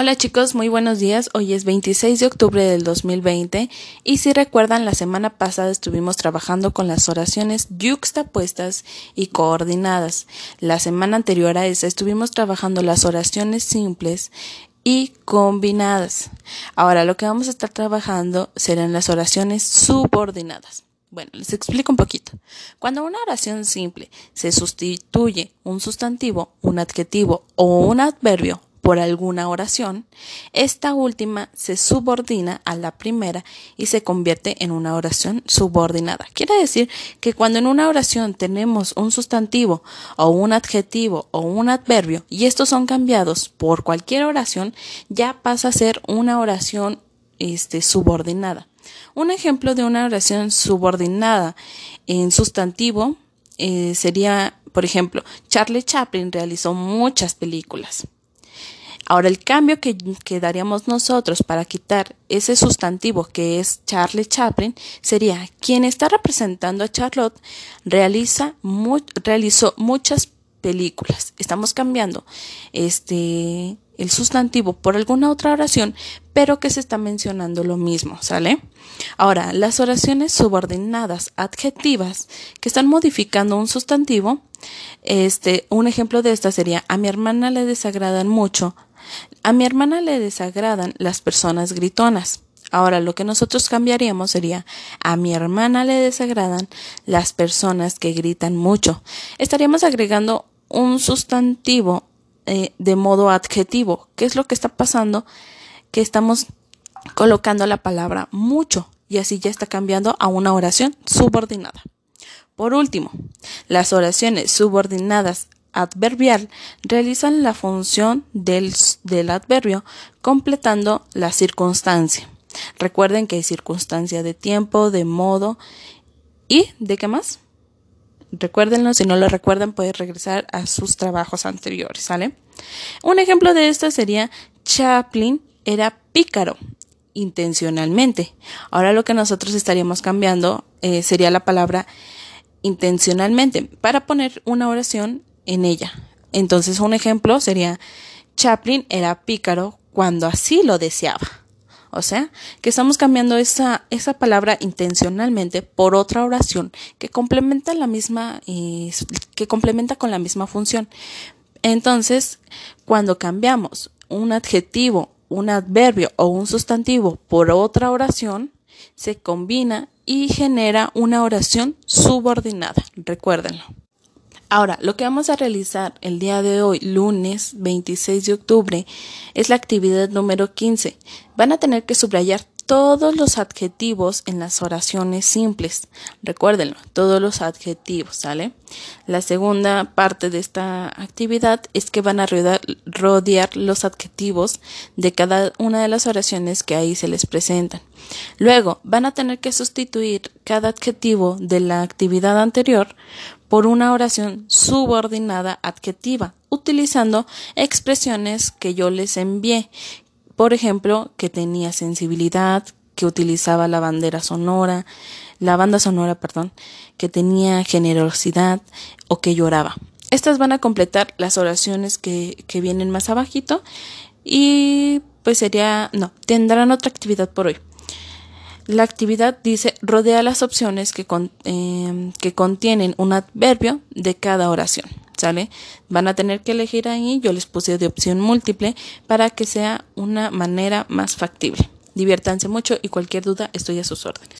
Hola chicos, muy buenos días. Hoy es 26 de octubre del 2020 y si recuerdan la semana pasada estuvimos trabajando con las oraciones yuxtapuestas y coordinadas. La semana anterior a esa estuvimos trabajando las oraciones simples y combinadas. Ahora lo que vamos a estar trabajando serán las oraciones subordinadas. Bueno, les explico un poquito. Cuando una oración simple se sustituye un sustantivo, un adjetivo o un adverbio por alguna oración, esta última se subordina a la primera y se convierte en una oración subordinada. Quiere decir que cuando en una oración tenemos un sustantivo o un adjetivo o un adverbio y estos son cambiados por cualquier oración, ya pasa a ser una oración este, subordinada. Un ejemplo de una oración subordinada en sustantivo eh, sería, por ejemplo, Charlie Chaplin realizó muchas películas. Ahora, el cambio que, daríamos nosotros para quitar ese sustantivo que es Charlie Chaplin sería quien está representando a Charlotte realiza realizó muchas películas. Estamos cambiando este el sustantivo por alguna otra oración, pero que se está mencionando lo mismo, ¿sale? Ahora, las oraciones subordinadas adjetivas que están modificando un sustantivo, este, un ejemplo de esta sería a mi hermana le desagradan mucho a mi hermana le desagradan las personas gritonas. Ahora lo que nosotros cambiaríamos sería a mi hermana le desagradan las personas que gritan mucho. Estaríamos agregando un sustantivo eh, de modo adjetivo. ¿Qué es lo que está pasando? Que estamos colocando la palabra mucho y así ya está cambiando a una oración subordinada. Por último, las oraciones subordinadas adverbial realizan la función del, del adverbio completando la circunstancia. Recuerden que hay circunstancia de tiempo, de modo y de qué más. Recuérdenlo, si no lo recuerdan pueden regresar a sus trabajos anteriores, ¿sale? Un ejemplo de esto sería Chaplin era pícaro intencionalmente. Ahora lo que nosotros estaríamos cambiando eh, sería la palabra intencionalmente para poner una oración en ella. Entonces un ejemplo sería Chaplin era pícaro cuando así lo deseaba. O sea, que estamos cambiando esa, esa palabra intencionalmente por otra oración que complementa la misma, que complementa con la misma función. Entonces, cuando cambiamos un adjetivo, un adverbio o un sustantivo por otra oración, se combina y genera una oración subordinada. Recuérdenlo. Ahora, lo que vamos a realizar el día de hoy, lunes 26 de octubre, es la actividad número 15. Van a tener que subrayar todos los adjetivos en las oraciones simples. Recuérdenlo, todos los adjetivos, ¿sale? La segunda parte de esta actividad es que van a rodear, los adjetivos de cada una de las oraciones que ahí se les presentan. Luego, van a tener que sustituir cada adjetivo de la actividad anterior por una oración subordinada adjetiva, utilizando expresiones que yo les envié. Por ejemplo, que tenía sensibilidad, que utilizaba la bandera sonora, la banda sonora, perdón, que tenía generosidad o que lloraba. Estas van a completar las oraciones que, que vienen más abajito y pues sería, no, tendrán otra actividad por hoy. La actividad dice rodea las opciones que, em, que contienen un adverbio de cada oración. ¿Sale? Van a tener que elegir ahí, yo les puse de opción múltiple para que sea una manera más factible. Diviértanse mucho y cualquier duda estoy a sus órdenes.